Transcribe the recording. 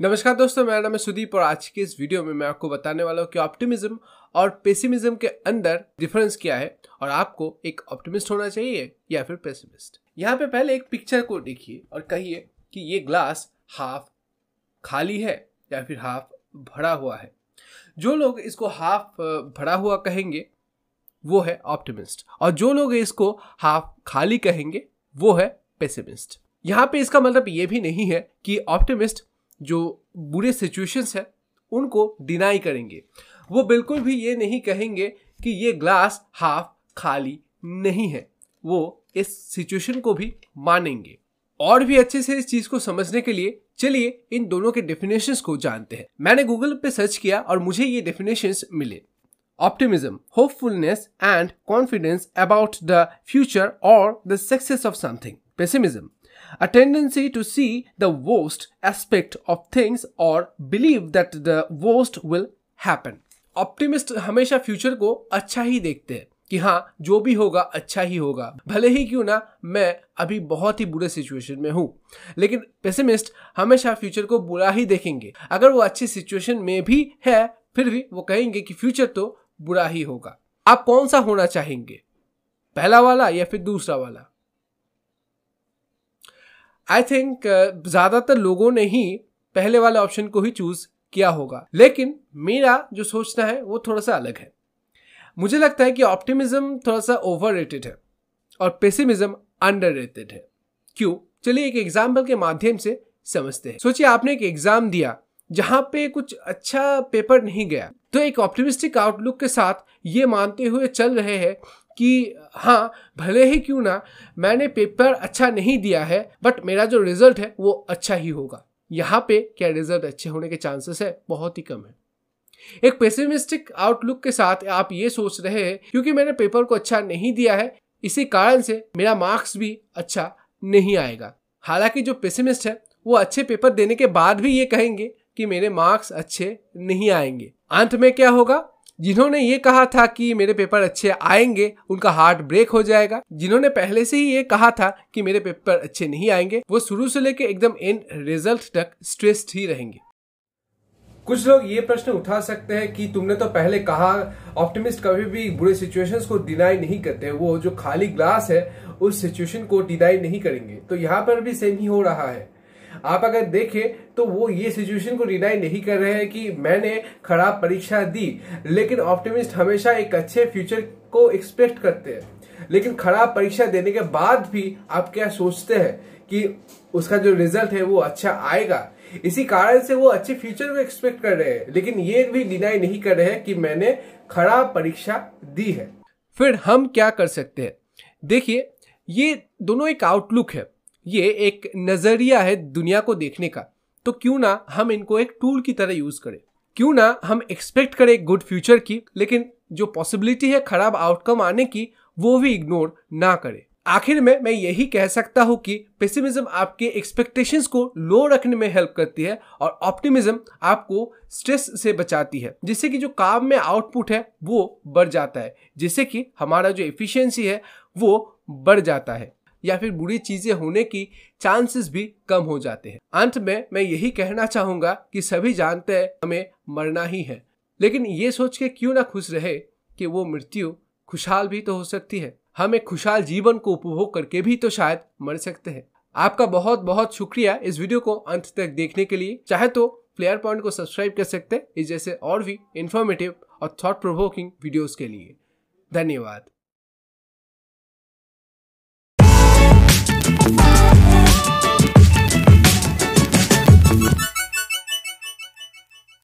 नमस्कार दोस्तों, मेरा नाम है सुदीप और आज के इस वीडियो में मैं आपको बताने वाला हूँ कि ऑप्टिमिज्म और पेसिमिज्म के अंदर डिफरेंस क्या है और आपको एक ऑप्टिमिस्ट होना चाहिए या फिर पेसिमिस्ट यहाँ पे पहले एक पिक्चर को देखिए और कहिए कि ये ग्लास हाफ़ खाली है या फिर हाफ़ भरा हुआ है। जो लोग इसको हाफ़ भरा हुआ कहेंगे, वो है ऑप्टिमिस्ट और जो लोग इसको हाफ़ खाली कहेंगे, वो है पेसिमिस्ट यहाँ पे इसका मतलब ये भी नहीं है कि ऑप्टिमिस्ट जो बुरे सिचुएशंस है, उनको डिनाई करेंगे। वो बिल्कुल भी ये नहीं कहेंगे कि ये ग्लास हाफ़ खाली नहीं है। वो इस सिचुएशन को भी मानेंगे। और भी अच्छे से इस चीज़ को समझने के लिए चलिए इन दोनों के डेफिनेशन को जानते हैं। मैंने गूगल पे सर्च किया और मुझे ये डेफिनेशन मिले। Optimism hopefulness and confidence about the future और the success of something pessimism a tendency to see the worst aspect of things or believe that the worst will happen. Optimist हमेशा future को अच्छा ही देखते हैं कि हाँ जो भी होगा अच्छा ही होगा। भले ही क्यों ना, मैं अभी बहुत ही बुरे सिचुएशन में हूँ। लेकिन पेसिमिस्ट हमेशा फ्यूचर को बुरा ही देखेंगे। अगर वो अच्छी सिचुएशन में भी है, फिर भी वो कहेंगे कि फ्यूचर तो बुरा ही होगा। आप कौन सा होना चाहेंगे? पहला वाला या फिर दूसरा वाला? आई थिंक uh, ज़्यादातर लोगों ने ही पहले वाले ऑप्शन को ही चूज़ किया होगा। लेकिन मेरा जो सोचना है वो थोड़ा सा अलग है। मुझे लगता है कि ऑप्टिमिज्म थोड़ा सा ओवर है और पेसिमिज्म अंडर रेटेड है। क्यों? चलिए एक एग्ज़ाम्पल के माध्यम से समझते हैं। सोचिए आपने एक एग्ज़ाम दिया जहाँ पे कुछ अच्छा पेपर नहीं गया। तो एक ऑप्टिमिस्टिक आउटलुक के साथ ये मानते हुए चल रहे हैं कि हाँ भले ही क्यों ना, मैंने पेपर अच्छा नहीं दिया है बट मेरा जो रिज़ल्ट है, वो अच्छा ही होगा। यहाँ पे क्या रिज़ल्ट अच्छे होने के चांसेस है? बहुत ही कम है। एक पेसिमिस्टिक आउटलुक के साथ आप ये सोच रहे हैं, क्योंकि मैंने पेपर को अच्छा नहीं दिया है, इसी कारण से मेरा मार्क्स भी अच्छा नहीं आएगा। हालाँकि जो पेसिमिस्ट है, वो अच्छे पेपर देने के बाद भी ये कहेंगे कि मेरे मार्क्स अच्छे नहीं आएँगे। अंत में क्या होगा? जिन्होंने ये कहा था कि मेरे पेपर अच्छे आएँगे, उनका हार्ट ब्रेक हो जाएगा। जिन्होंने पहले से ही ये कहा था कि मेरे पेपर अच्छे नहीं आएँगे, वो शुरू से लेकर एकदम एंड रिज़ल्ट तक स्ट्रेस्ड ही रहेंगे। कुछ लोग ये प्रश्न उठा सकते हैं कि तुमने तो पहले कहा ऑप्टिमिस्ट कभी भी बुरे सिचुएशंस को डिनाई नहीं करते। वो जो खाली ग्लास है, उस सिचुएशन को डिनाई नहीं करेंगे। तो यहाँ पर भी सेम ही हो रहा है। आप अगर देखें तो वो ये सिचुएशन को डिनाई नहीं कर रहे हैं कि मैंने खराब परीक्षा दी। लेकिन ऑप्टिमिस्ट हमेशा एक अच्छे फ्यूचर को एक्सपेक्ट करते हैं। लेकिन खराब परीक्षा देने के बाद भी आप क्या सोचते हैं कि उसका जो रिज़ल्ट है वो अच्छा आएगा? इसी कारण से वो अच्छे फ्यूचर को एक्सपेक्ट कर रहे हैं। लेकिन ये भी डिनाई नहीं कर रहे हैं कि मैंने खराब परीक्षा दी है। फिर हम क्या कर सकते हैं? देखिए, ये दोनों एक आउटलुक है। ये एक नज़रिया है दुनिया को देखने का। तो क्यों ना हम इनको एक टूल की तरह यूज़ करें। क्यों ना हम एक्सपेक्ट करें एक गुड फ्यूचर की, लेकिन जो पॉसिबिलिटी है खराब आउटकम आने की, वो भी इग्नोर ना करें। आखिर में मैं यही कह सकता हूँ कि पेसिमिज्म आपके एक्सपेक्टेशंस को लो रखने में हेल्प करती है और ऑप्टिमिज्म आपको स्ट्रेस से बचाती है। जिससे कि जो काम में आउटपुट है, वो बढ़ जाता है। जिससे कि हमारा जो एफिशिएंसी है, वो बढ़ जाता है। या फिर बुरी चीज़ें होने की चांसेस भी कम हो जाते हैं। अंत में मैं यही कहना चाहूँगा कि सभी जानते हैं हमें मरना ही है। लेकिन ये सोच के क्यों ना खुश रहे कि वो मृत्यु खुशहाल भी तो हो सकती है? हम एक खुशहाल जीवन को उपभोग करके भी तो शायद मर सकते हैं। आपका बहुत बहुत शुक्रिया इस वीडियो को अंत तक देखने के लिए। चाहे तो प्लेयर पॉइंट को सब्सक्राइब कर सकते हैं, इस जैसे और भी इंफॉर्मेटिव और थॉट प्रोवोकिंग वीडियोस के लिए। धन्यवाद।